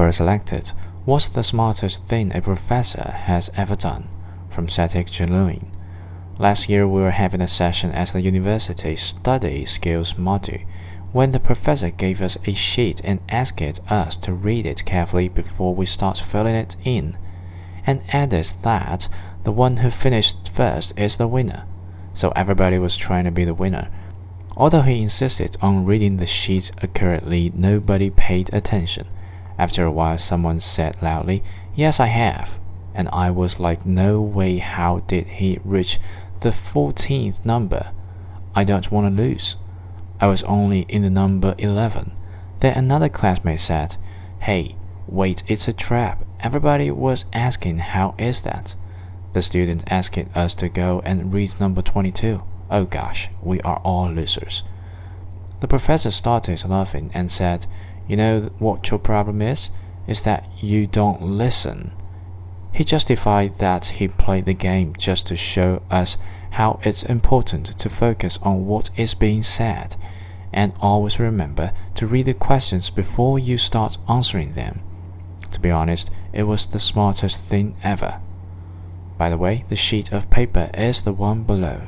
Query selected. What's the smartest thing a professor has ever done? From Satik Jaluin. Last year we were having a session at the university study skills module when the professor gave us a sheet and asked us to read it carefully before we start filling it in, and added that the one who finished first is the winner. So everybody was trying to be the winner. Although he insisted on reading the sheet accurately, nobody paid attention. After a while, someone said loudly, Yes, I have. And I was like, No way, how did he reach the 14th number? I don't want to lose. I was only in the number 11. Then another classmate said, Hey, wait, it's a trap. Everybody was asking, How is that? The student asked us to go and read number 22. Oh gosh, we are all losers. The professor started laughing and said, You know what your problem is? Is that you don't listen. He justified that he played the game just to show us how it's important to focus on what is being said and always remember to read the questions before you start answering them. To be honest, it was the smartest thing ever. By the way, the sheet of paper is the one below.